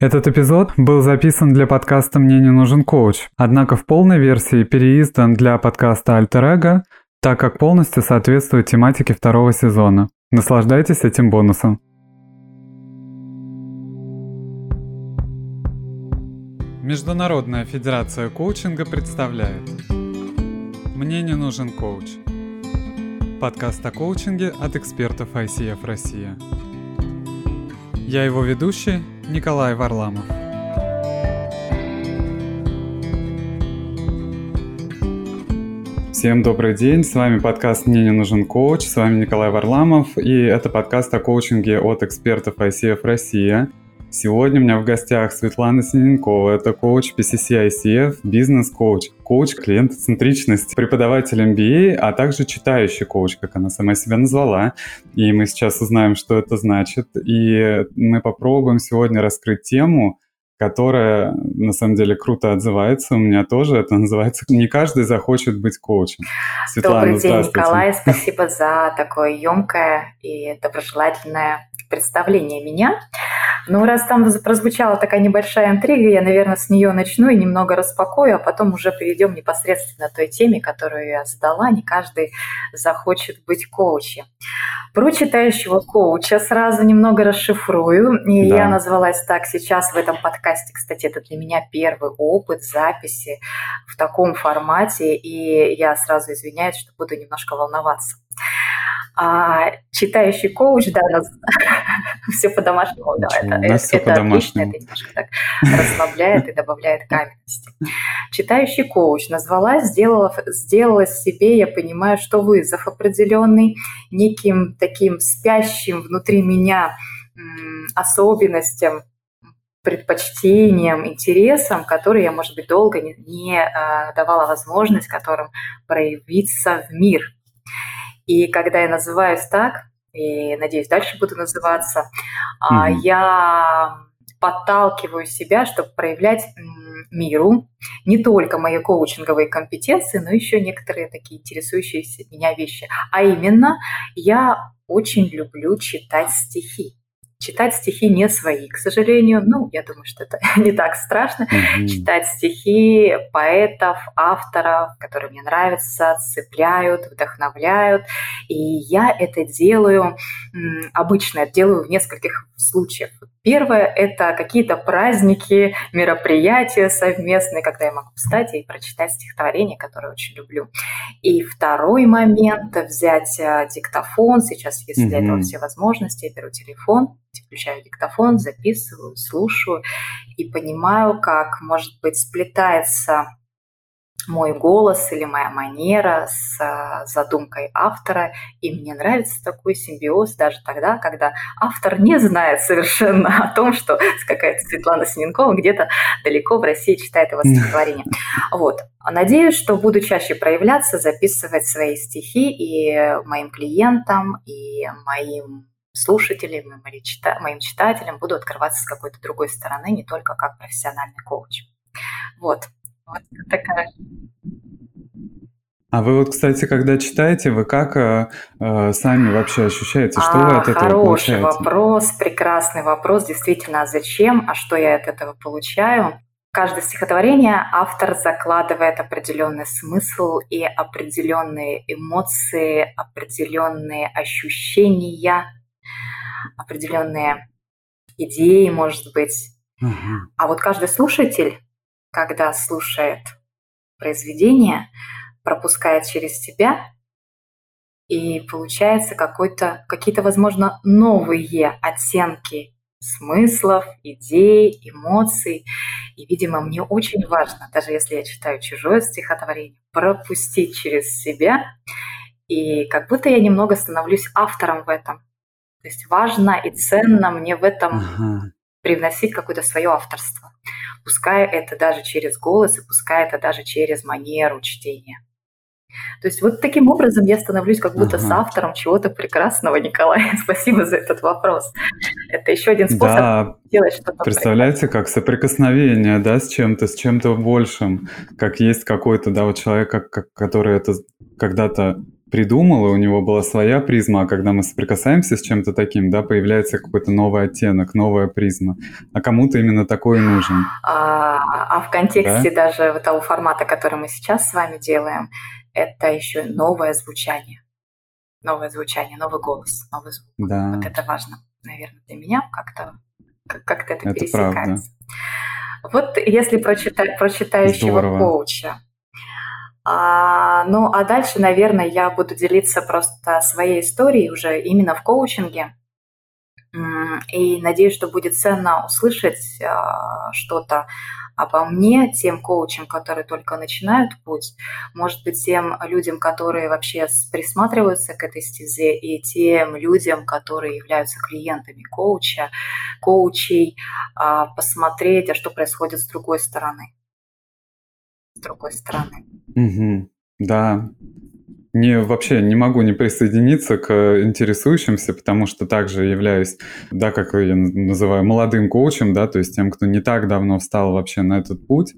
Этот эпизод был записан для подкаста «Мне не нужен коуч», однако в полной версии переиздан для подкаста «Альтер Эго», так как полностью соответствует тематике второго сезона. Наслаждайтесь этим бонусом. Международная федерация коучинга представляет «Мне не нужен коуч» Подкаст о коучинге от экспертов ICF Россия. Я его ведущий Николай Варламов. Всем добрый день, с вами подкаст «Мне не нужен коуч», с вами Николай Варламов, и это подкаст о коучинге от экспертов ICF Россия. Сегодня у меня в гостях Светлана Синенкова, это коуч PCC ICF, бизнес-коуч, коуч клиентоцентричности, преподаватель MBA, а также читающий коуч, как она сама себя назвала. И мы сейчас узнаем, что это значит. И мы попробуем сегодня раскрыть тему, которая на самом деле круто отзывается. У меня тоже это называется «Не каждый захочет быть коучем». Светлана, Добрый день, Николай. Спасибо за такое емкое и доброжелательное представление меня. Ну, раз там прозвучала такая небольшая интрига, я, наверное, с нее начну и немного распакую, а потом уже перейдем непосредственно к той теме, которую я задала. Не каждый захочет быть коучем. Про читающего коуча сразу немного расшифрую. И да. я назвалась так сейчас в этом подкасте. Кстати, это для меня первый опыт записи в таком формате. И я сразу извиняюсь, что буду немножко волноваться. А читающий коуч, да, нас все по-домашнему. Да, это, нас это, это отлично, это немножко так расслабляет и добавляет каменности. Читающий коуч назвала, сделала, сделала себе, я понимаю, что вызов определенный, неким таким спящим внутри меня особенностям, предпочтениям, интересам, которые я, может быть, долго не, не э, давала возможность которым проявиться в мир – и когда я называюсь так, и, надеюсь, дальше буду называться, mm-hmm. я подталкиваю себя, чтобы проявлять миру не только мои коучинговые компетенции, но еще некоторые такие интересующиеся меня вещи. А именно, я очень люблю читать стихи читать стихи не свои, к сожалению. Ну, я думаю, что это не так страшно. Mm-hmm. Читать стихи поэтов, авторов, которые мне нравятся, цепляют, вдохновляют. И я это делаю, обычно это делаю в нескольких случаях. Первое – это какие-то праздники, мероприятия совместные, когда я могу встать и прочитать стихотворение, которое очень люблю. И второй момент – взять а, диктофон. Сейчас есть для этого все возможности. Я беру телефон, включаю диктофон, записываю, слушаю и понимаю, как, может быть, сплетается мой голос или моя манера с а, задумкой автора. И мне нравится такой симбиоз даже тогда, когда автор не знает совершенно о том, что какая-то Светлана Синенкова где-то далеко в России читает его стихотворение. Вот. Надеюсь, что буду чаще проявляться, записывать свои стихи и моим клиентам, и моим слушателям, и моим читателям буду открываться с какой-то другой стороны, не только как профессиональный коуч. Вот. Вот такая. А вы вот, кстати, когда читаете, вы как э, э сами вообще ощущаете, что а, вы от этого хороший получаете? Хороший вопрос, прекрасный вопрос. Действительно, а зачем, а что я от этого получаю? каждое стихотворение автор закладывает определенный смысл и определенные эмоции, определенные ощущения, определенные идеи, может быть. Угу. А вот каждый слушатель когда слушает произведение, пропускает через себя, и получается какой-то, какие-то, возможно, новые оттенки смыслов, идей, эмоций. И, видимо, мне очень важно, даже если я читаю чужое стихотворение, пропустить через себя. И как будто я немного становлюсь автором в этом. То есть важно и ценно мне в этом ага. привносить какое-то свое авторство пускай это даже через голос, и пускай это даже через манеру чтения. То есть вот таким образом я становлюсь как будто ага. с автором чего-то прекрасного, Николай. Спасибо за этот вопрос. Это еще один способ да, делать что-то Представляете, прекрасное. как соприкосновение, да, с чем-то, с чем-то большим, как есть какой-то, да, вот человек, как, который это когда-то придумал, и у него была своя призма, а когда мы соприкасаемся с чем-то таким, да, появляется какой-то новый оттенок, новая призма. А кому-то именно такой нужен. А, а в контексте да? даже того формата, который мы сейчас с вами делаем, это еще новое звучание. Новое звучание, новый голос, новый звук. Да. Вот это важно, наверное, для меня как-то как-то это, это пересекается. Правда. Вот если про, чита- про читающего Здорово. коуча, а, ну, а дальше, наверное, я буду делиться просто своей историей уже именно в коучинге. И надеюсь, что будет ценно услышать а, что-то обо мне, тем коучам, которые только начинают путь, может быть, тем людям, которые вообще присматриваются к этой стезе, и тем людям, которые являются клиентами коуча, коучей, а, посмотреть, а что происходит с другой стороны с другой стороны. Угу. Да. Не, вообще не могу не присоединиться к интересующимся, потому что также являюсь, да, как я называю, молодым коучем, да, то есть тем, кто не так давно встал вообще на этот путь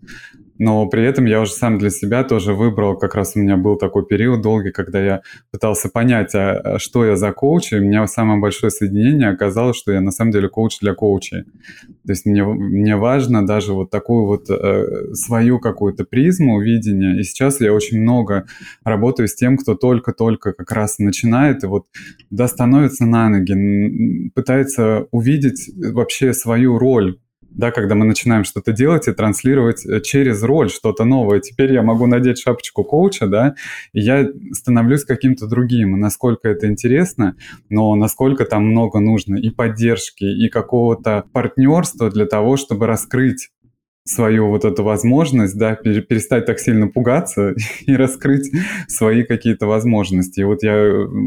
но при этом я уже сам для себя тоже выбрал, как раз у меня был такой период долгий, когда я пытался понять, а, а что я за коуч, и у меня самое большое соединение оказалось, что я на самом деле коуч для коучей. То есть мне, мне важно даже вот такую вот э, свою какую-то призму видения, и сейчас я очень много работаю с тем, кто только-только как раз начинает и вот да, становится на ноги, пытается увидеть вообще свою роль да, когда мы начинаем что-то делать и транслировать э, через роль что-то новое. Теперь я могу надеть шапочку коуча, да, и я становлюсь каким-то другим. Насколько это интересно, но насколько там много нужно и поддержки, и какого-то партнерства для того, чтобы раскрыть свою вот эту возможность, да, перестать так сильно пугаться и раскрыть свои какие-то возможности. И вот я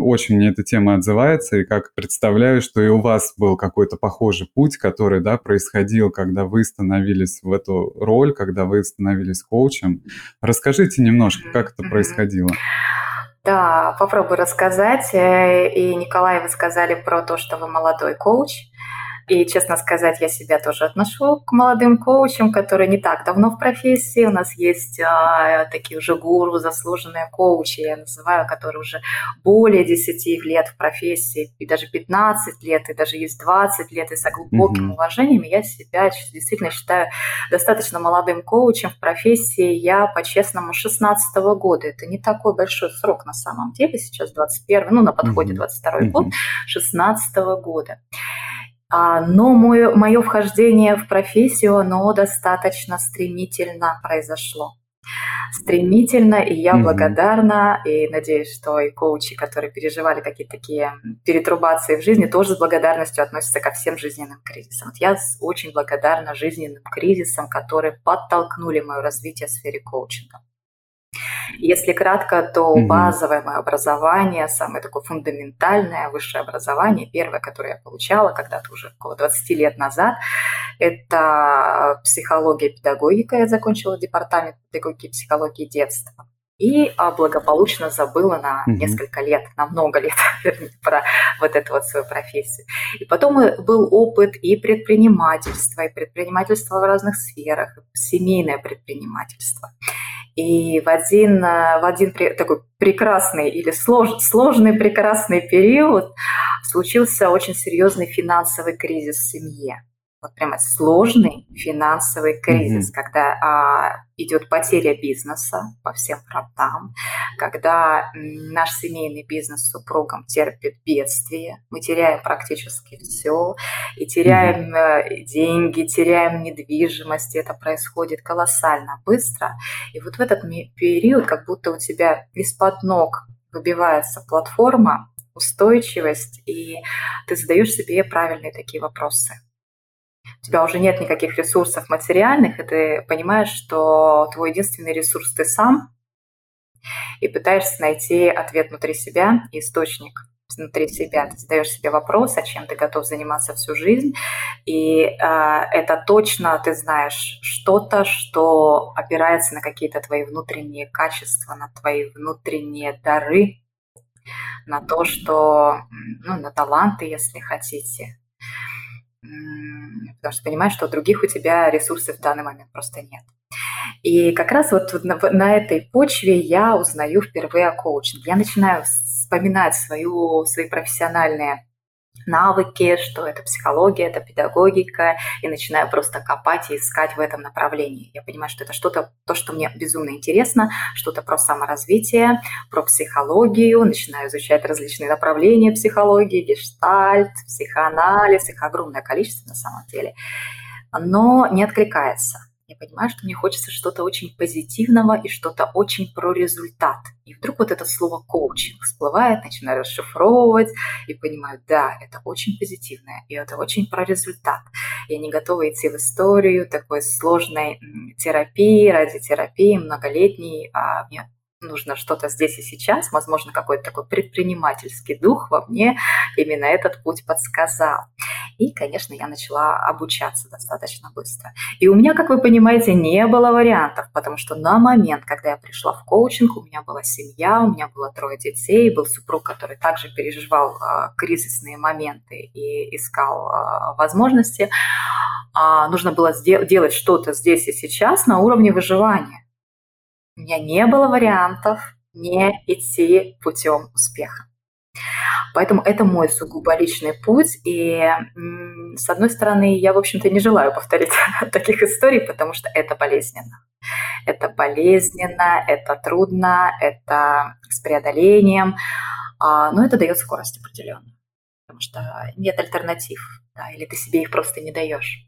очень мне эта тема отзывается, и как представляю, что и у вас был какой-то похожий путь, который, да, происходил, когда вы становились в эту роль, когда вы становились коучем. Расскажите немножко, как это происходило. Да, попробую рассказать. Э, и Николай, вы сказали про то, что вы молодой коуч. И, честно сказать, я себя тоже отношу к молодым коучам, которые не так давно в профессии. У нас есть а, такие уже гуру, заслуженные коучи, я называю, которые уже более 10 лет в профессии, и даже 15 лет, и даже есть 20 лет, и с глубоким mm-hmm. уважением. Я себя действительно считаю достаточно молодым коучем в профессии. Я, по-честному, 16 -го года. Это не такой большой срок на самом деле. Сейчас 21 ну, на подходе mm-hmm. 22 mm-hmm. год, 16 -го года. А, но мое, мое вхождение в профессию, оно достаточно стремительно произошло. Стремительно, и я mm-hmm. благодарна, и надеюсь, что и коучи, которые переживали какие-то такие перетрубации в жизни, тоже с благодарностью относятся ко всем жизненным кризисам. Вот я очень благодарна жизненным кризисам, которые подтолкнули мое развитие в сфере коучинга. Если кратко, то базовое мое образование, самое такое фундаментальное высшее образование, первое, которое я получала когда-то уже около 20 лет назад, это психология и педагогика. Я закончила департамент педагогики и психологии детства и а, благополучно забыла на несколько лет, на много лет про вот эту вот свою профессию. И потом был опыт и предпринимательства, и предпринимательства в разных сферах, семейное предпринимательство. И в один, э, в один такой прекрасный или слож, сложный прекрасный период случился очень серьезный финансовый кризис в семье вот прямо сложный финансовый кризис, mm-hmm. когда а, идет потеря бизнеса по всем фронтам, когда наш семейный бизнес с супругом терпит бедствие, мы теряем практически все, и теряем mm-hmm. деньги, теряем недвижимость, это происходит колоссально быстро. И вот в этот период как будто у тебя из-под ног выбивается платформа, устойчивость, и ты задаешь себе правильные такие вопросы у тебя уже нет никаких ресурсов материальных, и ты понимаешь, что твой единственный ресурс ты сам, и пытаешься найти ответ внутри себя, источник внутри себя. Ты задаешь себе вопрос, о чем ты готов заниматься всю жизнь, и э, это точно ты знаешь что-то, что опирается на какие-то твои внутренние качества, на твои внутренние дары, на то, что, ну, на таланты, если хотите, потому что понимаешь, что других у тебя ресурсов в данный момент просто нет. И как раз вот на, на этой почве я узнаю впервые о коучинге. Я начинаю вспоминать свою, свои профессиональные навыки, что это психология, это педагогика, и начинаю просто копать и искать в этом направлении. Я понимаю, что это что-то, то, что мне безумно интересно, что-то про саморазвитие, про психологию, начинаю изучать различные направления психологии, гештальт, психоанализ, их огромное количество на самом деле, но не откликается я понимаю, что мне хочется что-то очень позитивного и что-то очень про результат. И вдруг вот это слово коучинг всплывает, начинаю расшифровывать и понимаю, да, это очень позитивное, и это очень про результат. Я не готова идти в историю такой сложной терапии, ради терапии многолетней, а мне нужно что-то здесь и сейчас, возможно, какой-то такой предпринимательский дух во мне именно этот путь подсказал. И, конечно, я начала обучаться достаточно быстро. И у меня, как вы понимаете, не было вариантов, потому что на момент, когда я пришла в коучинг, у меня была семья, у меня было трое детей, был супруг, который также переживал э, кризисные моменты и искал э, возможности. Э, нужно было сделать что-то здесь и сейчас на уровне выживания. У меня не было вариантов не идти путем успеха. Поэтому это мой сугубо личный путь. И, с одной стороны, я, в общем-то, не желаю повторить таких историй, потому что это болезненно. Это болезненно, это трудно, это с преодолением, а, но это дает скорость определенно, потому что нет альтернатив, да, или ты себе их просто не даешь.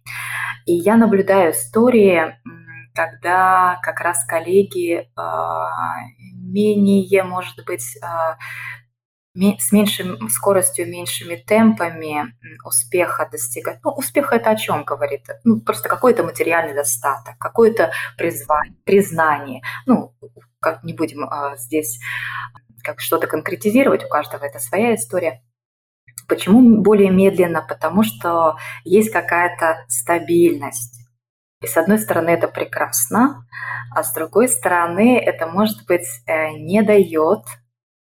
И я наблюдаю истории, когда как раз коллеги а, менее, может быть, а, с меньшей скоростью, меньшими темпами успеха достигать. Ну, успех это о чем говорит? Ну, просто какой-то материальный достаток, какое-то признание. Ну, как не будем а, здесь как что-то конкретизировать, у каждого это своя история. Почему более медленно? Потому что есть какая-то стабильность и с одной стороны это прекрасно, а с другой стороны это, может быть, э, не дает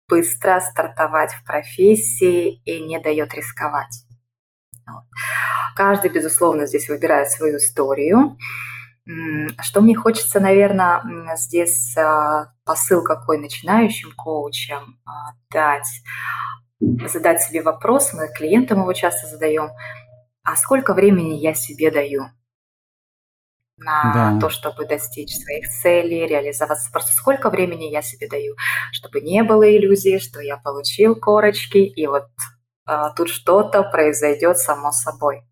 быстро стартовать в профессии и не дает рисковать. Каждый, безусловно, здесь выбирает свою историю. Что мне хочется, наверное, здесь а, посыл какой начинающим коучам а, дать, задать себе вопрос, мы клиентам его часто задаем, а сколько времени я себе даю? На да. то, чтобы достичь своих целей, реализоваться. Просто сколько времени я себе даю, чтобы не было иллюзии, что я получил корочки, и вот а, тут что-то произойдет само собой.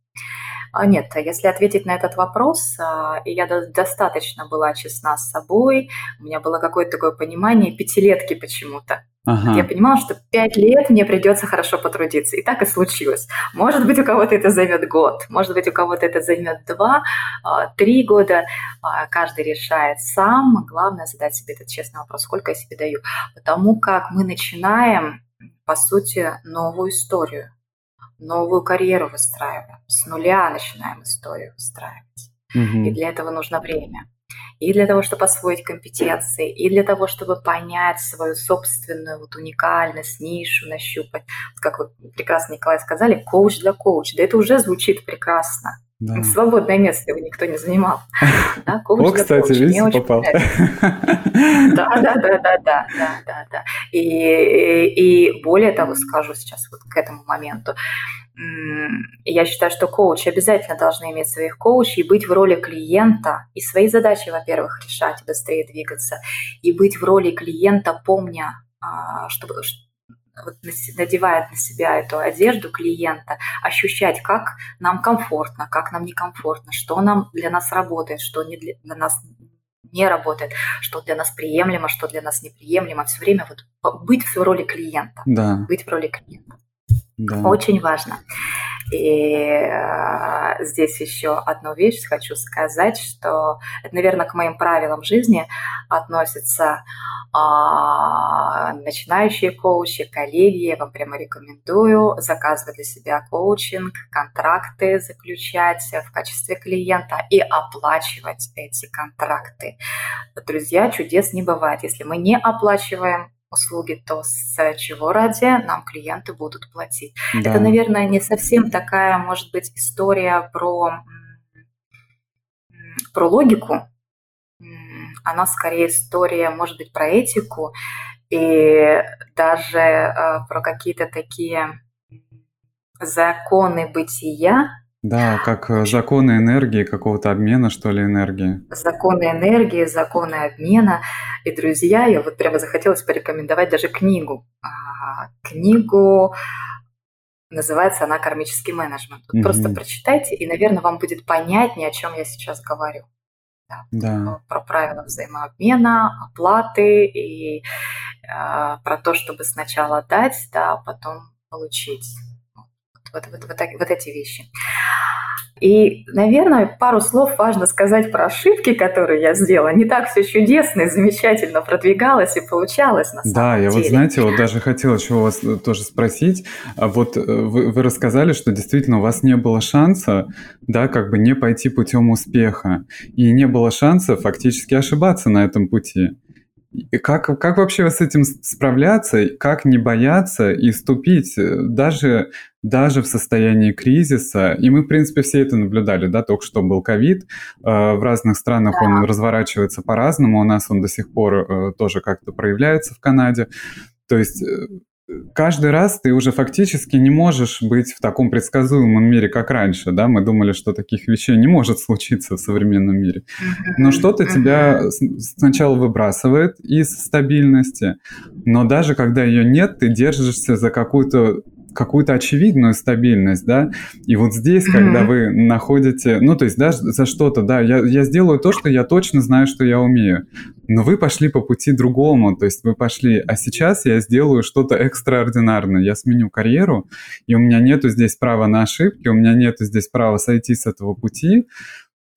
А нет, если ответить на этот вопрос, а, я достаточно была честна с собой, у меня было какое-то такое понимание пятилетки почему-то. Ага. Я понимала, что пять лет мне придется хорошо потрудиться. И так и случилось. Может быть, у кого-то это займет год, может быть, у кого-то это займет два, а, три года. А, каждый решает сам. Главное задать себе этот честный вопрос, сколько я себе даю. Потому как мы начинаем, по сути, новую историю, новую карьеру выстраиваем. С нуля начинаем историю выстраивать. Угу. И для этого нужно время и для того, чтобы освоить компетенции, и для того, чтобы понять свою собственную вот уникальность, нишу нащупать. Вот как вы прекрасно, Николай, сказали, коуч для коуча. Да это уже звучит прекрасно. Да. Свободное место его никто не занимал. Да, коуч О, кстати, видите, попал. Да, да, да, да, да, да, да. И, и более того, скажу сейчас вот к этому моменту, я считаю, что коучи обязательно должны иметь своих коучей и быть в роли клиента, и свои задачи, во-первых, решать быстрее двигаться, и быть в роли клиента, помня, а, чтобы вот, надевая на себя эту одежду клиента, ощущать, как нам комфортно, как нам некомфортно, что нам для нас работает, что не для, для нас не работает, что для нас приемлемо, что для нас неприемлемо. Все время вот быть в роли клиента. Да. Быть в роли клиента. Да. Очень важно. И э, здесь еще одну вещь хочу сказать, что это, наверное, к моим правилам жизни относится э, начинающие коучи, коллеги. Я вам прямо рекомендую заказывать для себя коучинг, контракты заключать в качестве клиента и оплачивать эти контракты. Друзья, чудес не бывает. Если мы не оплачиваем услуги, то с чего ради нам клиенты будут платить. Да. Это, наверное, не совсем такая, может быть, история про, про логику, Она скорее история, может быть, про этику и даже э, про какие-то такие законы бытия, да, как э, законы энергии, какого-то обмена, что ли, энергии. Законы энергии, законы обмена. И, друзья, я вот прямо захотелось порекомендовать даже книгу. А, книгу называется она «Кармический менеджмент». Вот угу. Просто прочитайте, и, наверное, вам будет понятнее, о чем я сейчас говорю. Да. да. Про правила взаимообмена, оплаты и э, про то, чтобы сначала дать, да, а потом получить вот, вот, вот, вот эти вещи. И, наверное, пару слов важно сказать про ошибки, которые я сделала. Не так все чудесно и замечательно продвигалось и получалось на самом да, деле. Да, я вот, знаете, вот даже хотел еще у вас э, тоже спросить. А вот э, вы, вы рассказали, что действительно у вас не было шанса, да, как бы не пойти путем успеха. И не было шанса фактически ошибаться на этом пути. И как, как вообще с этим справляться, как не бояться и вступить э, даже, даже в состоянии кризиса? И мы, в принципе, все это наблюдали, да, только что был ковид, э, в разных странах да. он разворачивается по-разному, у нас он до сих пор э, тоже как-то проявляется в Канаде. То есть каждый раз ты уже фактически не можешь быть в таком предсказуемом мире, как раньше, да? Мы думали, что таких вещей не может случиться в современном мире. Но что-то тебя сначала выбрасывает из стабильности, но даже когда ее нет, ты держишься за какую-то какую-то очевидную стабильность, да, и вот здесь, mm-hmm. когда вы находите, ну, то есть, да, за что-то, да, я, я сделаю то, что я точно знаю, что я умею, но вы пошли по пути другому, то есть вы пошли, а сейчас я сделаю что-то экстраординарное, я сменю карьеру, и у меня нету здесь права на ошибки, у меня нету здесь права сойти с этого пути,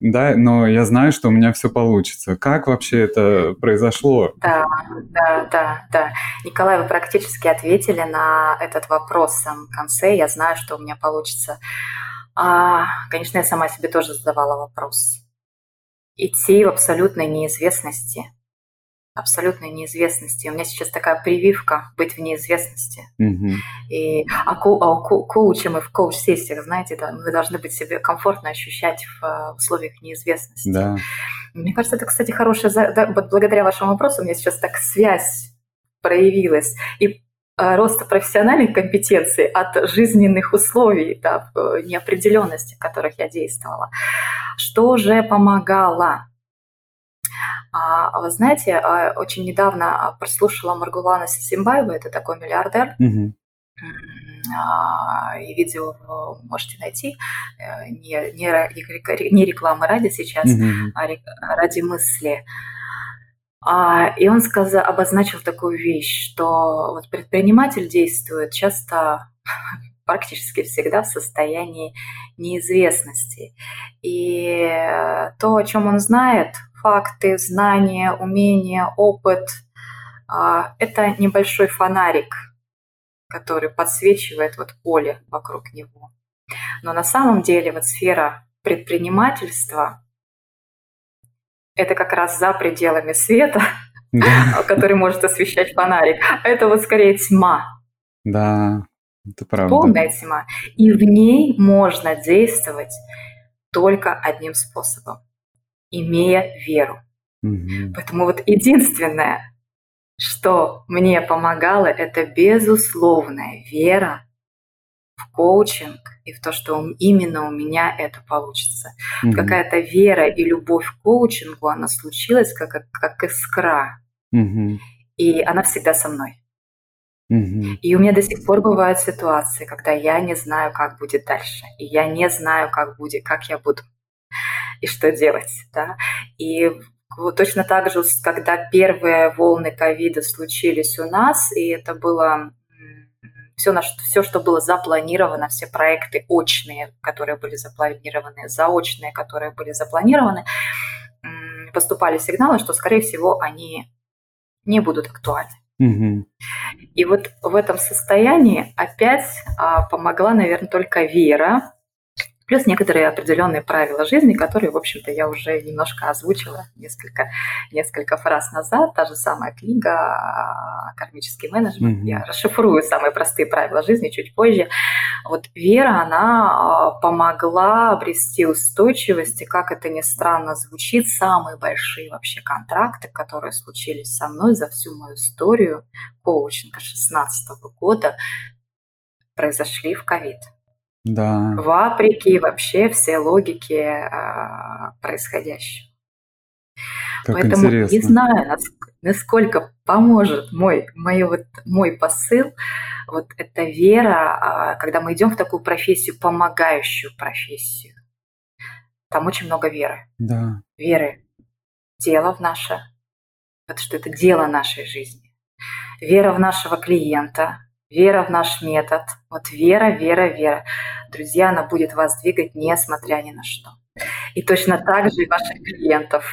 да, но я знаю, что у меня все получится. Как вообще это произошло? Да, да, да, да. Николай, вы практически ответили на этот вопрос в самом конце. Я знаю, что у меня получится. А, конечно, я сама себе тоже задавала вопрос. Идти в абсолютной неизвестности – абсолютной неизвестности. У меня сейчас такая прививка быть в неизвестности. Mm-hmm. И, а, ко, а ко, коучем и в коуч-сессиях, знаете, да, вы должны быть себе комфортно ощущать в, в условиях неизвестности. Да. Мне кажется, это, кстати, хорошая... Да, вот благодаря вашему вопросу у меня сейчас так связь проявилась. И а, роста профессиональных компетенций от жизненных условий, да, неопределенности, в которых я действовала. Что же помогало? А, вы знаете, а, очень недавно а, прослушала Маргулана Симбаева, это такой миллиардер, угу. и видео можете найти, э, не, не, не рекламы ради сейчас, угу. а ради мысли. И он сказал, обозначил такую вещь, что вот предприниматель действует часто практически всегда в состоянии неизвестности. И то, о чем он знает, факты, знания, умения, опыт а, – это небольшой фонарик, который подсвечивает вот поле вокруг него. Но на самом деле вот сфера предпринимательства – это как раз за пределами света, да. который может освещать фонарик. А это вот скорее тьма. Да, это правда. Полная тьма. И в ней можно действовать только одним способом имея веру. Угу. Поэтому вот единственное, что мне помогало, это безусловная вера в коучинг и в то, что именно у меня это получится. Угу. Какая-то вера и любовь к коучингу, она случилась как, как, искра. Угу. И она всегда со мной. Угу. И у меня до сих пор бывают ситуации, когда я не знаю, как будет дальше. И я не знаю, как будет, как я буду и что делать. Да? И точно так же, когда первые волны ковида случились у нас, и это было все, на, все, что было запланировано, все проекты очные, которые были запланированы, заочные, которые были запланированы, поступали сигналы, что, скорее всего, они не будут актуальны. Угу. И вот в этом состоянии опять а, помогла, наверное, только вера, Плюс некоторые определенные правила жизни, которые, в общем-то, я уже немножко озвучила несколько, несколько фраз назад. Та же самая книга а, «Кармический менеджмент». Mm-hmm. Я расшифрую самые простые правила жизни чуть позже. Вот вера, она а, помогла обрести устойчивость, и, как это ни странно звучит, самые большие вообще контракты, которые случились со мной за всю мою историю коучинга 16 года, произошли в ковид. Да. Вопреки вообще все логике э, происходящего. Как Поэтому интересно. не знаю, насколько поможет мой, мой, вот, мой посыл, вот эта вера, э, когда мы идем в такую профессию, помогающую профессию. Там очень много веры. Да. Веры. Дело в наше, это что это дело нашей жизни. Вера в нашего клиента, Вера в наш метод. Вот вера, вера, вера. Друзья, она будет вас двигать, несмотря ни на что. И точно так же и ваших клиентов.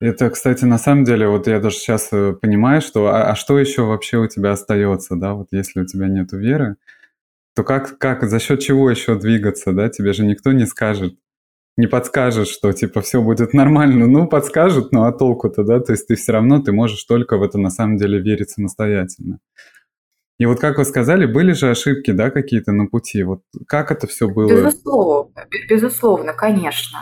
Это, кстати, на самом деле, вот я даже сейчас э, понимаю, что а, а что еще вообще у тебя остается, да, вот если у тебя нет веры, то как, как, за счет чего еще двигаться, да, тебе же никто не скажет, не подскажет, что типа все будет нормально, ну подскажет, ну а толку-то, да, то есть ты все равно, ты можешь только в это на самом деле верить самостоятельно. И вот как вы сказали, были же ошибки, да, какие-то на пути. Вот как это все было? Безусловно, безусловно, конечно.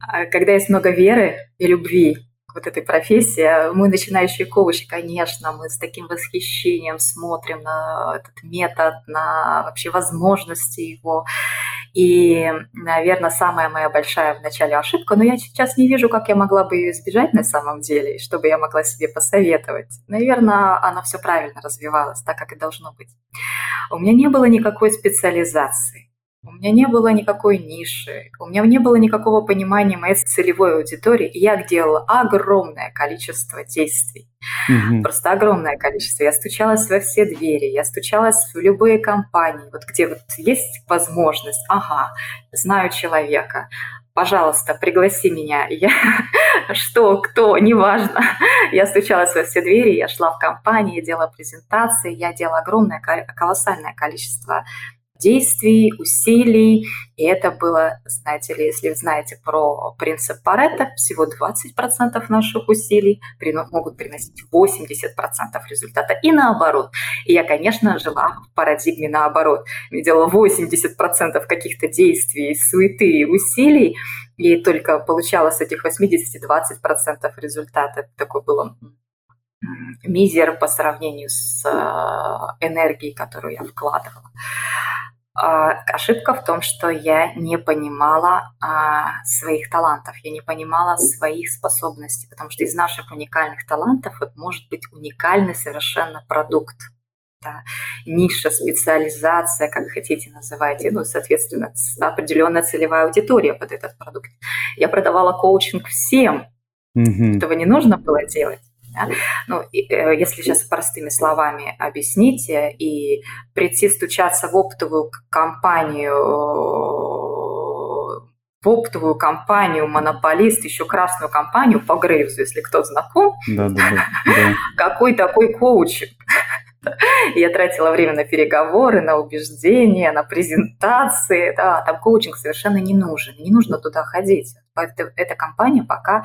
А когда есть много веры и любви к вот этой профессии, а мы, начинающие коучи, конечно, мы с таким восхищением смотрим на этот метод, на вообще возможности его. И, наверное, самая моя большая в начале ошибка, но я сейчас не вижу, как я могла бы ее избежать на самом деле, чтобы я могла себе посоветовать. Наверное, она все правильно развивалась, так как и должно быть. У меня не было никакой специализации. У меня не было никакой ниши, у меня не было никакого понимания моей целевой аудитории, и я делала огромное количество действий. Угу. Просто огромное количество. Я стучалась во все двери, я стучалась в любые компании, вот где вот есть возможность, ага, знаю человека, пожалуйста, пригласи меня. Я что, кто, неважно. Я стучалась во все двери, я шла в компании, делала презентации, я делала огромное, колоссальное количество действий, усилий. И это было, знаете ли, если знаете про принцип Паретта, всего 20% наших усилий могут приносить 80% результата. И наоборот. И я, конечно, жила в парадигме наоборот. Я делала 80% каких-то действий, суеты и усилий, и только получала с этих 80 20% результата. Такое было мизер по сравнению с э, энергией, которую я вкладывала. А, ошибка в том, что я не понимала а, своих талантов, я не понимала своих способностей, потому что из наших уникальных талантов может быть уникальный совершенно продукт. Да, ниша, специализация, как хотите называйте, ну, соответственно, определенная целевая аудитория под этот продукт. Я продавала коучинг всем, mm-hmm. этого не нужно было делать. Да? Ну, э, если сейчас простыми словами объяснить э, и прийти стучаться в оптовую компанию в оптовую компанию, монополист, еще красную компанию по Грейвзу, если кто знаком. Да, да, да. да. Какой такой коучинг? Я тратила время на переговоры, на убеждения, на презентации. Да, там коучинг совершенно не нужен. Не нужно туда ходить. Эта компания пока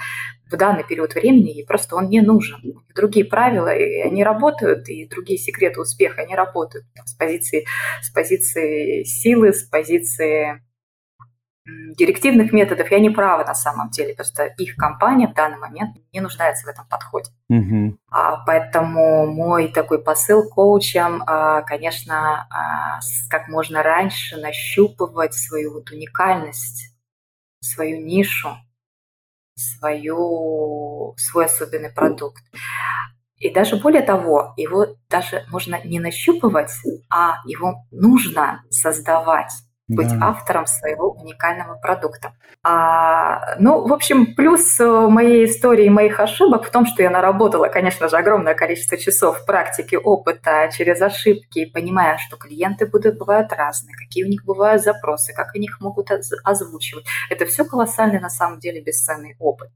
в данный период времени ей просто он не нужен. Другие правила, и они работают, и другие секреты успеха, они работают с позиции, с позиции силы, с позиции директивных методов я не права на самом деле, просто их компания в данный момент не нуждается в этом подходе. Угу. А, поэтому мой такой посыл коучам, а, конечно, а, как можно раньше нащупывать свою вот уникальность, свою нишу, свою, свой особенный продукт. И даже более того, его даже можно не нащупывать, а его нужно создавать быть да. автором своего уникального продукта. А, ну, в общем, плюс э, моей истории, моих ошибок в том, что я наработала, конечно же, огромное количество часов практики, опыта через ошибки, понимая, что клиенты будут, бывают разные, какие у них бывают запросы, как они их могут озвучивать. Это все колоссальный, на самом деле, бесценный опыт.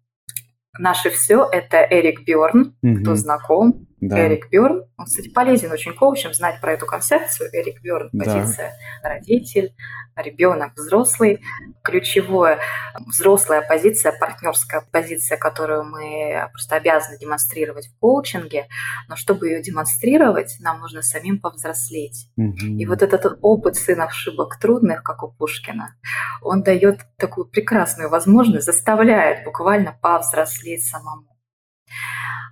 Наше все – это Эрик Бьорн, угу. кто знаком, да. Эрик Бёрн. Он, кстати, полезен очень коучам знать про эту концепцию. Эрик Бёрн, позиция да. родитель, ребенок, взрослый. Ключевое взрослая позиция, партнерская позиция, которую мы просто обязаны демонстрировать в коучинге. Но чтобы ее демонстрировать, нам нужно самим повзрослеть. Угу. И вот этот опыт сын ошибок трудных, как у Пушкина, он дает такую прекрасную возможность, заставляет буквально повзрослеть самому.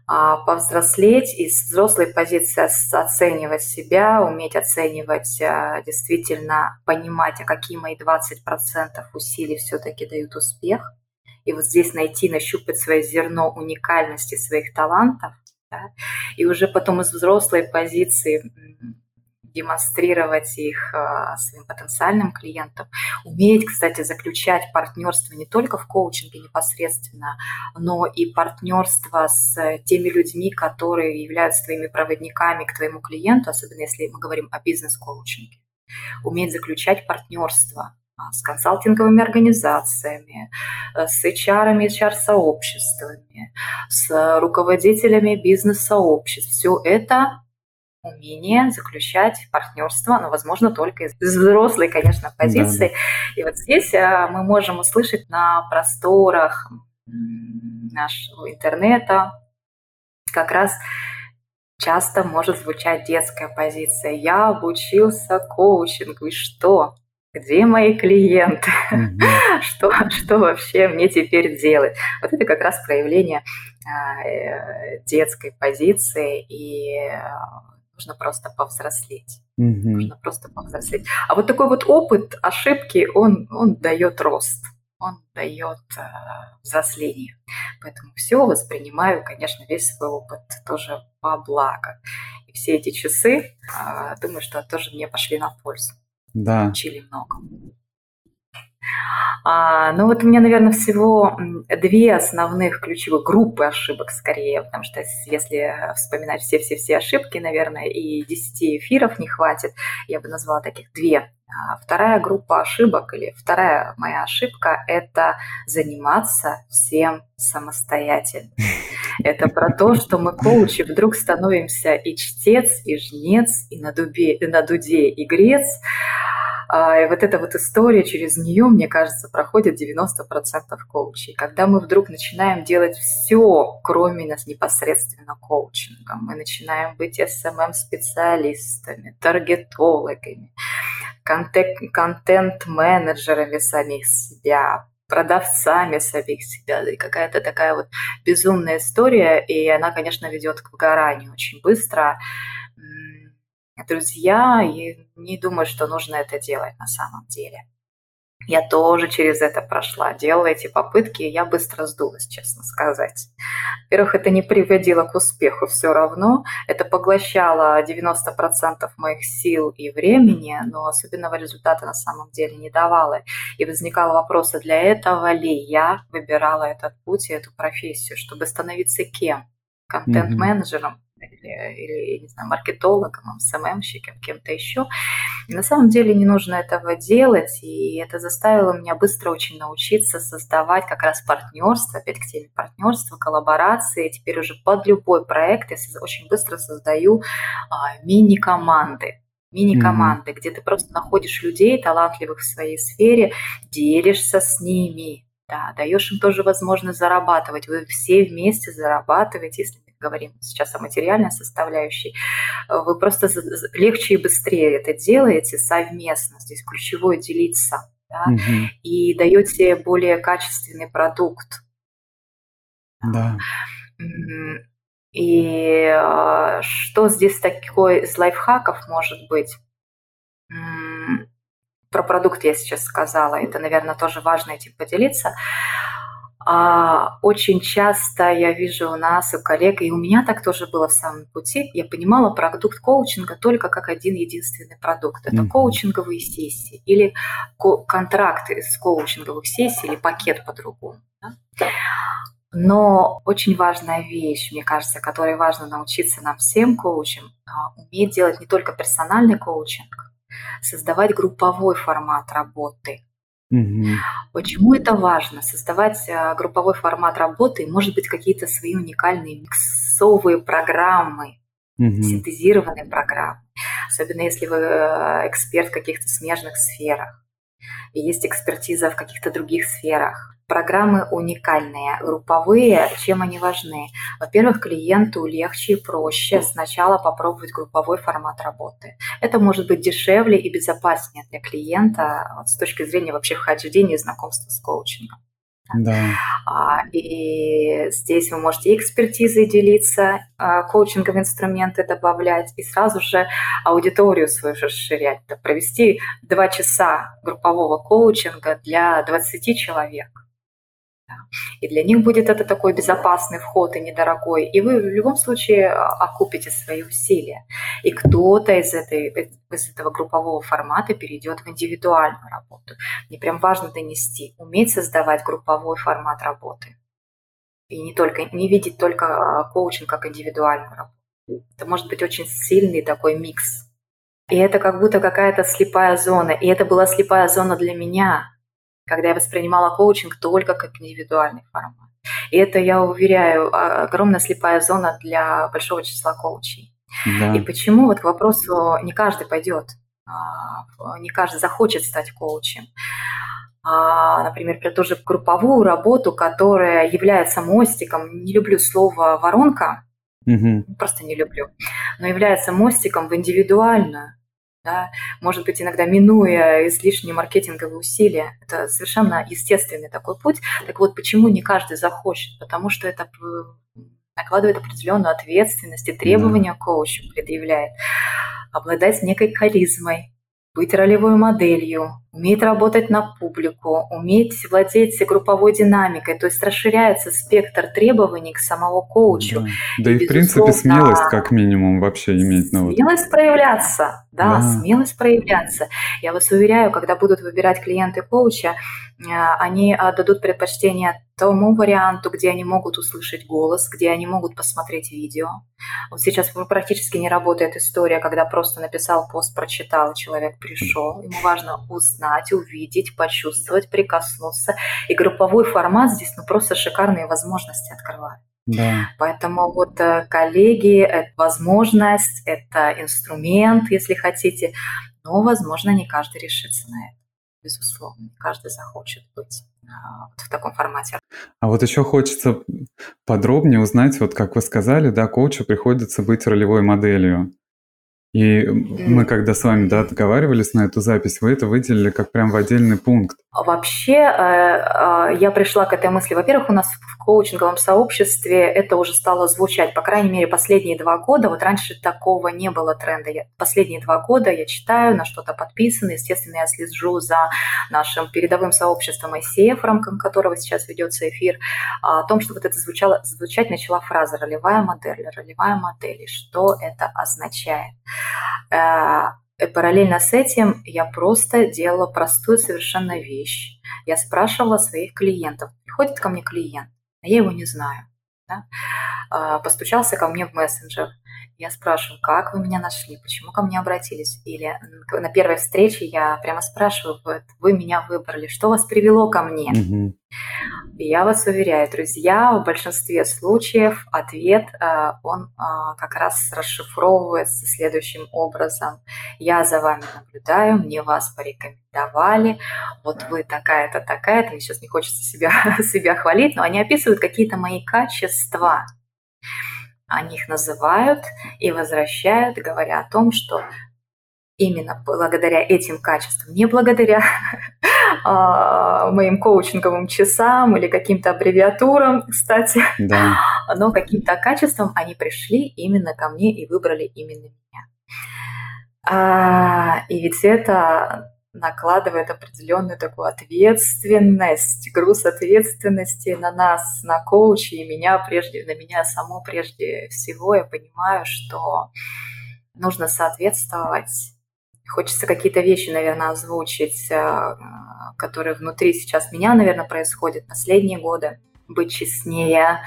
А, повзрослеть и с взрослой позиции оценивать себя, уметь оценивать, а, действительно понимать, а какие мои 20% усилий все-таки дают успех. И вот здесь найти, нащупать свое зерно уникальности своих талантов, да, и уже потом из взрослой позиции демонстрировать их а, своим потенциальным клиентам. Уметь, кстати, заключать партнерство не только в коучинге непосредственно, но и партнерство с теми людьми, которые являются твоими проводниками к твоему клиенту, особенно если мы говорим о бизнес-коучинге. Уметь заключать партнерство а, с консалтинговыми организациями, э, с HR, HR-сообществами, с руководителями бизнес-сообществ. Все это умение заключать партнерство, но, возможно, только из взрослой, конечно, позиции. Да. И вот здесь а, мы можем услышать на просторах нашего интернета как раз часто может звучать детская позиция. Я обучился коучингу, и что? Где мои клиенты? Mm-hmm. что, что вообще мне теперь делать? Вот это как раз проявление э, детской позиции и нужно просто повзрослеть. Mm-hmm. Нужно просто повзрослеть. А вот такой вот опыт ошибки, он, он дает рост, он дает э, взросление. Поэтому все воспринимаю, конечно, весь свой опыт тоже по благо. И все эти часы, э, думаю, что тоже мне пошли на пользу. Да. Учили много. А, ну вот у меня, наверное, всего две основных ключевых группы ошибок скорее, потому что если вспоминать все-все-все ошибки, наверное, и 10 эфиров не хватит, я бы назвала таких две. А вторая группа ошибок или вторая моя ошибка – это заниматься всем самостоятельно. Это про то, что мы, коучи, вдруг становимся и чтец, и жнец, и на, дубе, и на дуде, и грец, и вот эта вот история, через нее, мне кажется, проходит 90% коучей. Когда мы вдруг начинаем делать все, кроме нас непосредственно коучинга, мы начинаем быть SMM-специалистами, таргетологами, контент-менеджерами самих себя, продавцами самих себя. И какая-то такая вот безумная история, и она, конечно, ведет к выгоранию очень быстро друзья, и не думаю, что нужно это делать на самом деле. Я тоже через это прошла, делала эти попытки, и я быстро сдулась, честно сказать. Во-первых, это не приводило к успеху все равно, это поглощало 90% моих сил и времени, но особенного результата на самом деле не давало. И возникал вопрос, а для этого ли я выбирала этот путь и эту профессию, чтобы становиться кем? Контент-менеджером, или, или не знаю, маркетологом, СММщиком, кем-то еще. И на самом деле не нужно этого делать, и это заставило меня быстро очень научиться создавать как раз партнерство, опять к теме партнерства, коллаборации. Теперь уже под любой проект я очень быстро создаю а, мини-команды мини-команды, mm-hmm. где ты просто находишь людей, талантливых в своей сфере, делишься с ними, да, даешь им тоже возможность зарабатывать. Вы все вместе зарабатываете, если говорим сейчас о материальной составляющей, вы просто легче и быстрее это делаете совместно. Здесь ключевое делиться. Да, угу. и даете более качественный продукт. Да. И э, что здесь такое из лайфхаков может быть? Про продукт я сейчас сказала, это, наверное, тоже важно этим поделиться. А, очень часто я вижу у нас, у коллег, и у меня так тоже было в самом пути, я понимала продукт коучинга только как один единственный продукт. Это mm-hmm. коучинговые сессии или ко- контракты с коучинговых сессий или пакет по-другому. Да? Но очень важная вещь, мне кажется, которой важно научиться нам всем коучам, а, уметь делать не только персональный коучинг, создавать групповой формат работы – Угу. Почему это важно? Создавать а, групповой формат работы и, может быть, какие-то свои уникальные микс образцовые программы, угу. синтезированные программы. Особенно если вы э, эксперт в каких-то смежных сферах. И есть экспертиза в каких-то других сферах. Программы уникальные, групповые. Чем они важны? Во-первых, клиенту легче и проще сначала попробовать групповой формат работы. Это может быть дешевле и безопаснее для клиента вот, с точки зрения вообще вхождения и знакомства с коучингом. Да. А, и здесь вы можете экспертизой делиться, а, коучинговые инструменты добавлять и сразу же аудиторию свою расширять. Провести два часа группового коучинга для 20 человек. И для них будет это такой безопасный вход и недорогой. И вы в любом случае а, окупите свои усилия. И кто-то из, этой, из этого группового формата перейдет в индивидуальную работу. Мне прям важно донести, уметь создавать групповой формат работы. И не, только, не видеть только а, коучинг как индивидуальную работу. Это может быть очень сильный такой микс. И это как будто какая-то слепая зона. И это была слепая зона для меня, когда я воспринимала коучинг только как индивидуальный формат. И это, я уверяю, а, огромная слепая зона для большого числа коучей. Да. И почему, вот к вопросу, не каждый пойдет, а, не каждый захочет стать коучем. А, например, про ту же групповую работу, которая является мостиком, не люблю слово воронка, угу. просто не люблю, но является мостиком в индивидуальную, да, может быть, иногда минуя излишние маркетинговые усилия. Это совершенно естественный такой путь. Так вот, почему не каждый захочет? Потому что это накладывает определенную ответственность и требования mm. коучу предъявляет. Обладать некой харизмой, быть ролевой моделью, уметь работать на публику, уметь владеть групповой динамикой, то есть расширяется спектр требований к самого коучу. Да, да и, и в принципе смелость как минимум вообще иметь. Ну, смелость вот. проявляться, да, да, смелость проявляться. Я вас уверяю, когда будут выбирать клиенты коуча, э, они э, дадут предпочтение тому варианту, где они могут услышать голос, где они могут посмотреть видео. Вот сейчас практически не работает история, когда просто написал пост, прочитал, человек пришел. Ему важно узнать узнать, увидеть, почувствовать, прикоснуться. И групповой формат здесь ну, просто шикарные возможности открывает. Да. Поэтому вот э, коллеги, это возможность, это инструмент, если хотите, но, возможно, не каждый решится на это, безусловно, не каждый захочет быть а, вот в таком формате. А вот еще хочется подробнее узнать, вот как вы сказали, да, коучу приходится быть ролевой моделью. И мы когда с вами да, договаривались на эту запись, вы это выделили как прям в отдельный пункт. Вообще, э, э, я пришла к этой мысли. Во-первых, у нас в коучинговом сообществе это уже стало звучать, по крайней мере, последние два года. Вот раньше такого не было тренда. Последние два года я читаю, на что-то подписано. Естественно, я слежу за нашим передовым сообществом ICF, рамках которого сейчас ведется эфир, о том, что вот это звучало, звучать начала фраза «ролевая модель», «ролевая модель». И что это означает? Э, параллельно с этим я просто делала простую совершенно вещь. Я спрашивала своих клиентов. Приходит ко мне клиент, а я его не знаю. Да? А, постучался ко мне в мессенджер. Я спрашиваю, как вы меня нашли, почему ко мне обратились? Или на первой встрече я прямо спрашиваю, вот, вы меня выбрали, что вас привело ко мне? Угу. И я вас уверяю, друзья, в большинстве случаев ответ, э, он э, как раз расшифровывается следующим образом. Я за вами наблюдаю, мне вас порекомендовали, вот вы такая-то, такая-то, мне сейчас не хочется себя, себя хвалить, но они описывают какие-то мои качества, они их называют и возвращают, говоря о том, что именно благодаря этим качествам, не благодаря а, моим коучинговым часам или каким-то аббревиатурам, кстати, да. но каким-то качеством они пришли именно ко мне и выбрали именно меня. А, и ведь это накладывает определенную такую ответственность, груз ответственности на нас, на коучи и меня прежде, на меня саму прежде всего. Я понимаю, что нужно соответствовать. Хочется какие-то вещи, наверное, озвучить, э, которые внутри сейчас меня, наверное, происходят последние годы. Быть честнее,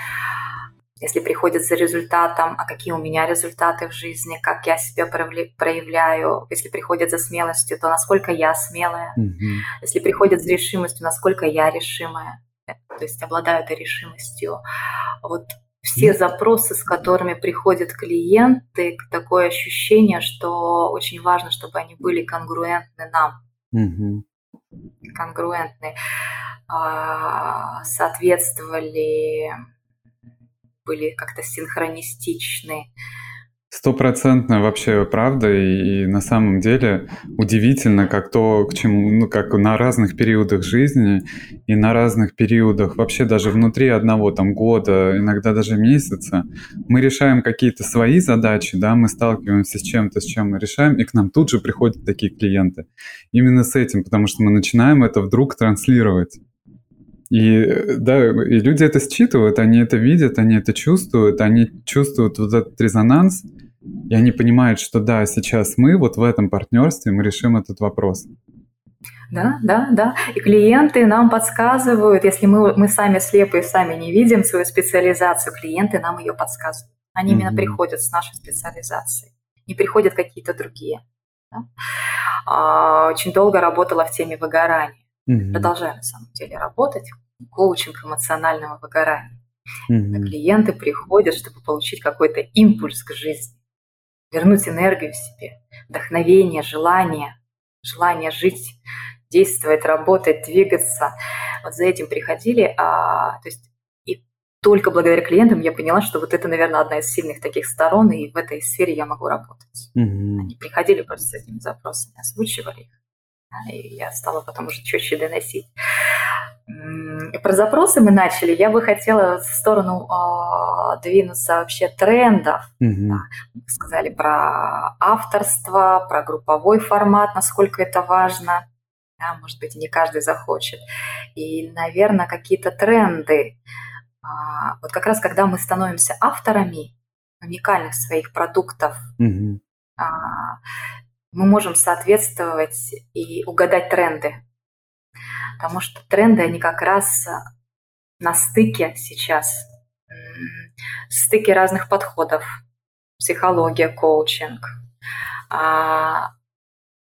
если приходит за результатом, а какие у меня результаты в жизни, как я себя проявляю. Если приходит за смелостью, то насколько я смелая. Mm-hmm. Если приходит за решимостью, насколько я решимая. То есть обладаю этой решимостью. Вот все запросы, с которыми приходят клиенты, такое ощущение, что очень важно, чтобы они были конгруентны нам. Угу. Конгруентны, а, соответствовали, были как-то синхронистичны Стопроцентно вообще правда, и, и на самом деле удивительно, как то, к чему, ну, как на разных периодах жизни и на разных периодах, вообще даже внутри одного там года, иногда даже месяца, мы решаем какие-то свои задачи, да, мы сталкиваемся с чем-то, с чем мы решаем, и к нам тут же приходят такие клиенты. Именно с этим, потому что мы начинаем это вдруг транслировать. И да, и люди это считывают, они это видят, они это чувствуют, они чувствуют вот этот резонанс, и они понимают, что да, сейчас мы вот в этом партнерстве мы решим этот вопрос. Да, да, да. И клиенты нам подсказывают, если мы, мы сами слепы и сами не видим свою специализацию, клиенты нам ее подсказывают. Они mm-hmm. именно приходят с нашей специализацией, не приходят какие-то другие. Да? А, очень долго работала в теме выгорания. Mm-hmm. Продолжаю на самом деле работать. Коучинг эмоционального выгорания. Mm-hmm. Клиенты приходят, чтобы получить какой-то импульс к жизни вернуть энергию в себе, вдохновение, желание, желание жить, действовать, работать, двигаться. Вот за этим приходили, а, то есть и только благодаря клиентам я поняла, что вот это, наверное, одна из сильных таких сторон, и в этой сфере я могу работать. Mm-hmm. Они приходили просто с этими запросами, озвучивали их, и я стала потом уже четче доносить. Про запросы мы начали. Я бы хотела в сторону э, двинуться вообще трендов. Mm-hmm. Да. Мы сказали про авторство, про групповой формат, насколько это важно. Да, может быть, не каждый захочет. И, наверное, какие-то тренды. А, вот как раз когда мы становимся авторами уникальных своих продуктов, mm-hmm. а, мы можем соответствовать и угадать тренды потому что тренды, они как раз э, на стыке сейчас, стыке разных подходов. Психология, коучинг, а,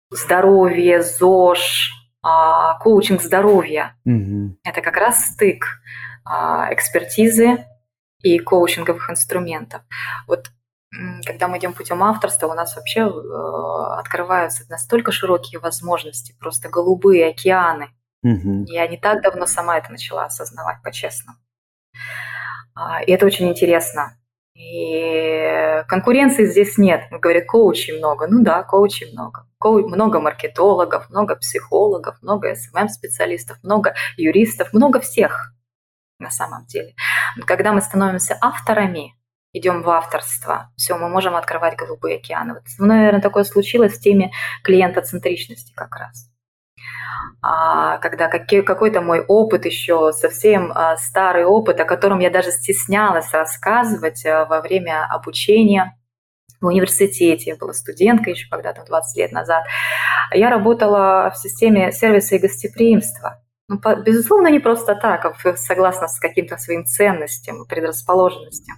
здоровье, ЗОЖ, а, коучинг здоровья. Угу. Это как раз стык а, экспертизы и коучинговых инструментов. Вот когда мы идем путем авторства, у нас вообще э, открываются настолько широкие возможности, просто голубые океаны Угу. Я не так давно сама это начала осознавать, по-честному. А, и это очень интересно. И конкуренции здесь нет. Говорят, коучей много. Ну да, коучей много. Коу... Много маркетологов, много психологов, много СММ-специалистов, много юристов, много всех на самом деле. Когда мы становимся авторами, идем в авторство, все, мы можем открывать голубые океаны. Вот, наверное, такое случилось в теме клиентоцентричности как раз. А, когда какой-то мой опыт еще, совсем а, старый опыт, о котором я даже стеснялась рассказывать а, во время обучения в университете, я была студенткой еще когда-то 20 лет назад, я работала в системе сервиса и гостеприимства. Ну, безусловно, не просто так, а согласно с каким-то своим ценностям предрасположенностям.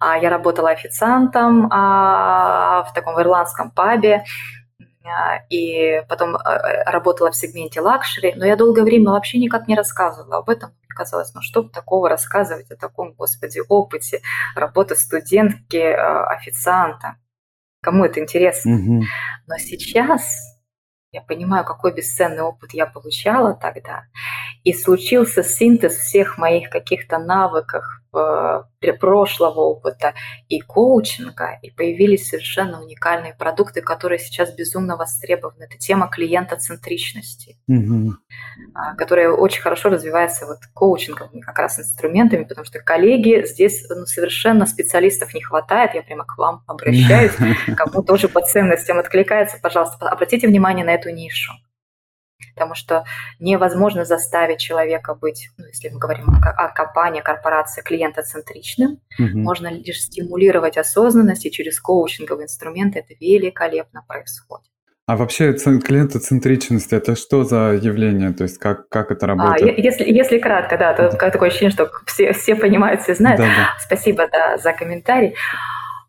Я работала официантом в таком ирландском пабе, а, и потом а, работала в сегменте luxury, но я долгое время вообще никак не рассказывала об этом. Мне казалось, ну что такого рассказывать о таком, господи, опыте работы студентки, а, официанта. Кому это интересно? Угу. Но сейчас я понимаю, какой бесценный опыт я получала тогда. И случился синтез всех моих каких-то навыков, э, прошлого опыта и коучинга, и появились совершенно уникальные продукты, которые сейчас безумно востребованы. Это тема клиентоцентричности, угу. которая очень хорошо развивается вот коучинговыми как раз инструментами, потому что коллеги здесь ну, совершенно специалистов не хватает. Я прямо к вам обращаюсь, кому тоже по ценностям откликается, пожалуйста, обратите внимание на эту нишу потому что невозможно заставить человека быть, ну, если мы говорим о, компании, корпорации, клиентоцентричным, угу. можно лишь стимулировать осознанность, и через коучинговые инструменты это великолепно происходит. А вообще клиентоцентричность – это что за явление? То есть как, как это а, работает? А, если, если кратко, да, то да. такое ощущение, что все, все понимают, все знают. Да, да. Спасибо да, за комментарий.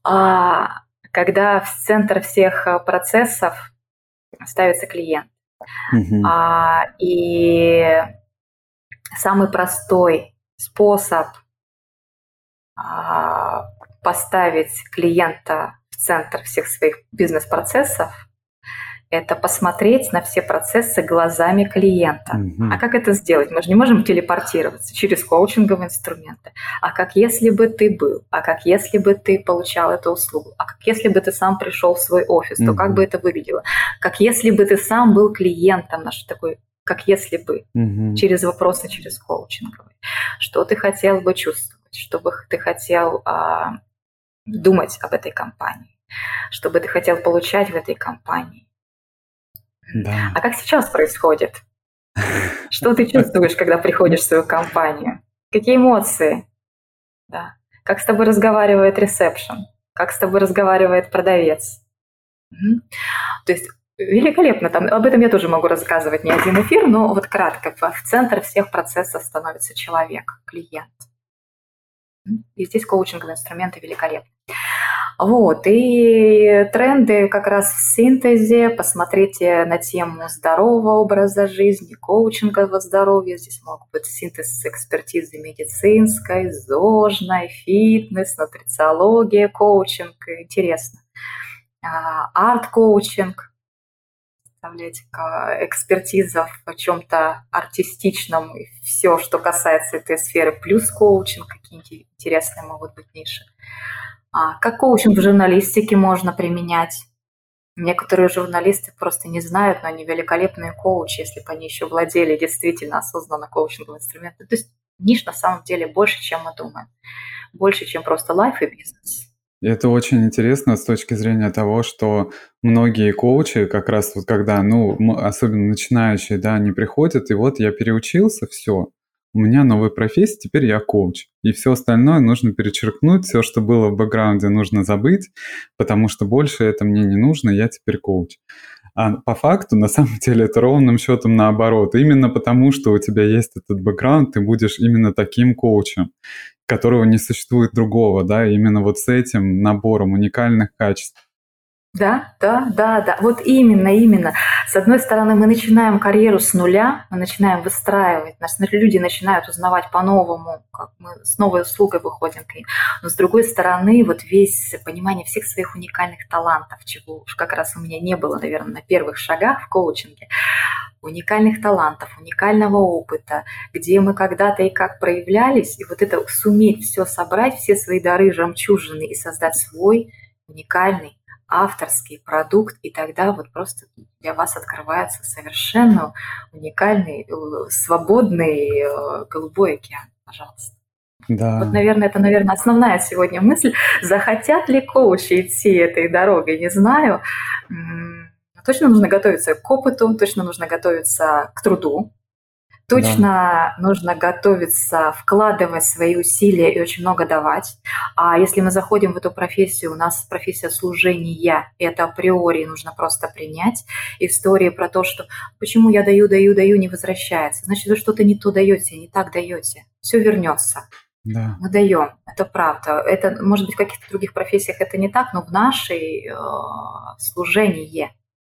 А, когда в центр всех а, процессов ставится клиент. Угу. А, и самый простой способ а, поставить клиента в центр всех своих бизнес-процессов, это посмотреть на все процессы глазами клиента. Mm-hmm. А как это сделать? Мы же не можем телепортироваться через коучинговые инструменты. А как если бы ты был? А как если бы ты получал эту услугу? А как если бы ты сам пришел в свой офис? Mm-hmm. То как бы это выглядело? Как если бы ты сам был клиентом наш такой как если бы, mm-hmm. через вопросы, через коучинговые. Что ты хотел бы чувствовать? Что бы ты хотел а, думать об этой компании? Что бы ты хотел получать в этой компании? Да. А как сейчас происходит? Что ты чувствуешь, когда приходишь в свою компанию? Какие эмоции? Да. Как с тобой разговаривает ресепшн? Как с тобой разговаривает продавец? Угу. То есть великолепно. Там, об этом я тоже могу рассказывать не один эфир, но вот кратко. В центр всех процессов становится человек, клиент. И здесь коучинговые инструменты великолепны. Вот, и тренды как раз в синтезе. Посмотрите на тему здорового образа жизни, коучингового здоровья. Здесь могут быть синтез экспертизы медицинской, зожной, фитнес, нутрициология, коучинг. Интересно. А, арт-коучинг, представляете, экспертиза в чем-то артистичном, и все, что касается этой сферы, плюс коучинг, какие интересные могут быть ниши. А как коучинг в журналистике можно применять? Некоторые журналисты просто не знают, но они великолепные коучи, если бы они еще владели действительно осознанно коучинговым инструментом. То есть ниш на самом деле больше, чем мы думаем. Больше, чем просто лайф и бизнес. Это очень интересно с точки зрения того, что многие коучи, как раз вот когда, ну, особенно начинающие, да, они приходят, и вот я переучился, все, у меня новая профессия, теперь я коуч. И все остальное нужно перечеркнуть, все, что было в бэкграунде, нужно забыть, потому что больше это мне не нужно, я теперь коуч. А по факту, на самом деле, это ровным счетом наоборот. Именно потому, что у тебя есть этот бэкграунд, ты будешь именно таким коучем, которого не существует другого, да, именно вот с этим набором уникальных качеств. Да, да, да, да. Вот именно, именно. С одной стороны, мы начинаем карьеру с нуля, мы начинаем выстраивать, нас люди начинают узнавать по-новому, как мы с новой услугой выходим к ним. Но с другой стороны, вот весь понимание всех своих уникальных талантов, чего уж как раз у меня не было, наверное, на первых шагах в коучинге, уникальных талантов, уникального опыта, где мы когда-то и как проявлялись, и вот это суметь все собрать, все свои дары, жемчужины и создать свой уникальный авторский продукт, и тогда вот просто для вас открывается совершенно уникальный, э, свободный э, голубой океан. Пожалуйста. Да. Вот, наверное, это, наверное, основная сегодня мысль. Захотят ли коучи идти этой дорогой, не знаю. Точно нужно готовиться к опыту, точно нужно готовиться к труду, Точно да. нужно готовиться, вкладывать свои усилия и очень много давать. А если мы заходим в эту профессию, у нас профессия служения, это априори нужно просто принять. Истории про то, что почему я даю, даю, даю, не возвращается. Значит, вы что-то не то даете, не так даете. Все вернется. Да. Мы даем, это правда. Это, может быть, в каких-то других профессиях это не так, но в нашей э, служении,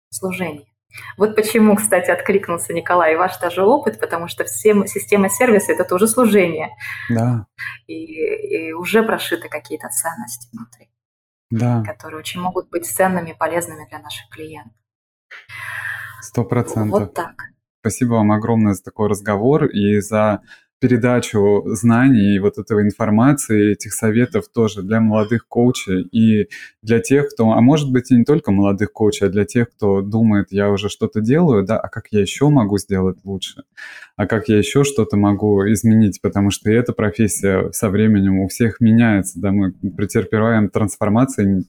служении вот почему, кстати, откликнулся Николай, ваш тоже опыт, потому что все система сервиса – это тоже служение. Да. И, и уже прошиты какие-то ценности внутри, да. которые очень могут быть ценными, полезными для наших клиентов. Сто процентов. Вот так. Спасибо вам огромное за такой разговор и за передачу знаний и вот этой информации, этих советов тоже для молодых коучей и для тех, кто, а может быть и не только молодых коучей, а для тех, кто думает, я уже что-то делаю, да, а как я еще могу сделать лучше, а как я еще что-то могу изменить, потому что эта профессия со временем у всех меняется, да, мы претерпеваем трансформации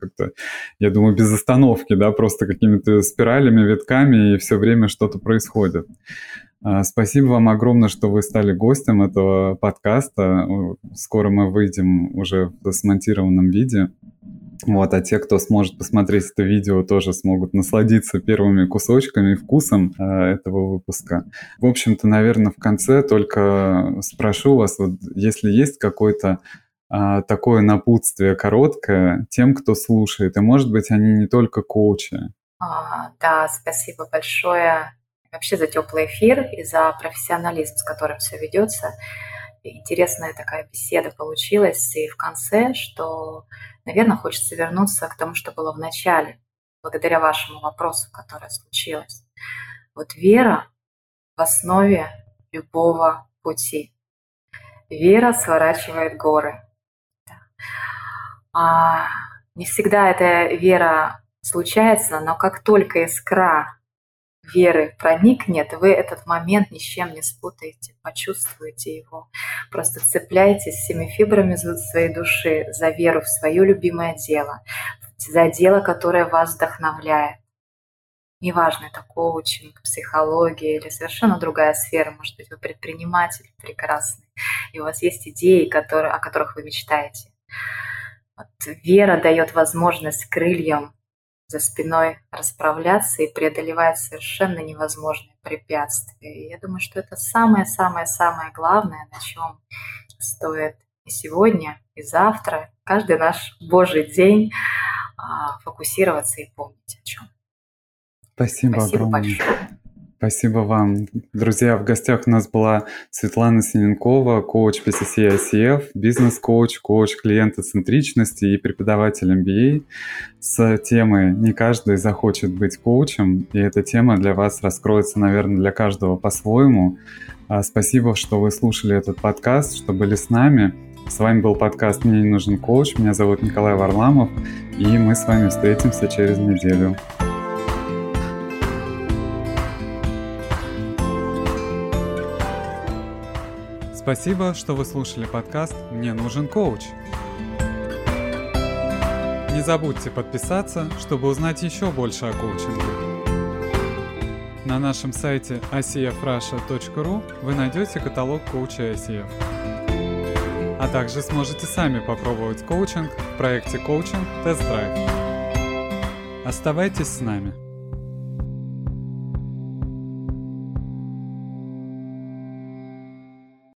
как-то, я думаю, без остановки, да, просто какими-то спиралями, витками, и все время что-то происходит. А, спасибо вам огромное, что вы стали гостем этого подкаста. Скоро мы выйдем уже в смонтированном виде. Вот, а те, кто сможет посмотреть это видео, тоже смогут насладиться первыми кусочками, вкусом э, этого выпуска. В общем-то, наверное, в конце только спрошу вас, вот, если есть какое-то э, такое напутствие короткое тем, кто слушает, и, может быть, они не только коучи. А, да, спасибо большое вообще за теплый эфир и за профессионализм, с которым все ведется. Интересная такая беседа получилась и в конце, что, наверное, хочется вернуться к тому, что было в начале, благодаря вашему вопросу, которое случилось. Вот вера в основе любого пути. Вера сворачивает горы. А не всегда эта вера случается, но как только искра веры проникнет, вы этот момент ни с чем не спутаете, почувствуете его. Просто цепляйтесь всеми фибрами своей души за веру в свое любимое дело, за дело, которое вас вдохновляет. Неважно, это коучинг, психология или совершенно другая сфера. Может быть, вы предприниматель прекрасный, и у вас есть идеи, которые, о которых вы мечтаете. Вот вера дает возможность крыльям за спиной расправляться и преодолевать совершенно невозможные препятствия. И я думаю, что это самое-самое-самое главное, на чем стоит и сегодня, и завтра, каждый наш Божий день а, фокусироваться и помнить о чем. Спасибо, Спасибо огромное. Большое. Спасибо вам. Друзья, в гостях у нас была Светлана Синенкова, коуч PCC ICF, бизнес-коуч, коуч клиентоцентричности и преподаватель MBA с темой «Не каждый захочет быть коучем», и эта тема для вас раскроется, наверное, для каждого по-своему. А, спасибо, что вы слушали этот подкаст, что были с нами. С вами был подкаст «Мне не нужен коуч». Меня зовут Николай Варламов, и мы с вами встретимся через неделю. Спасибо, что вы слушали подкаст «Мне нужен коуч». Не забудьте подписаться, чтобы узнать еще больше о коучинге. На нашем сайте icfrussia.ru вы найдете каталог коуча ICF. А также сможете сами попробовать коучинг в проекте коучинг Тест Драйв. Оставайтесь с нами.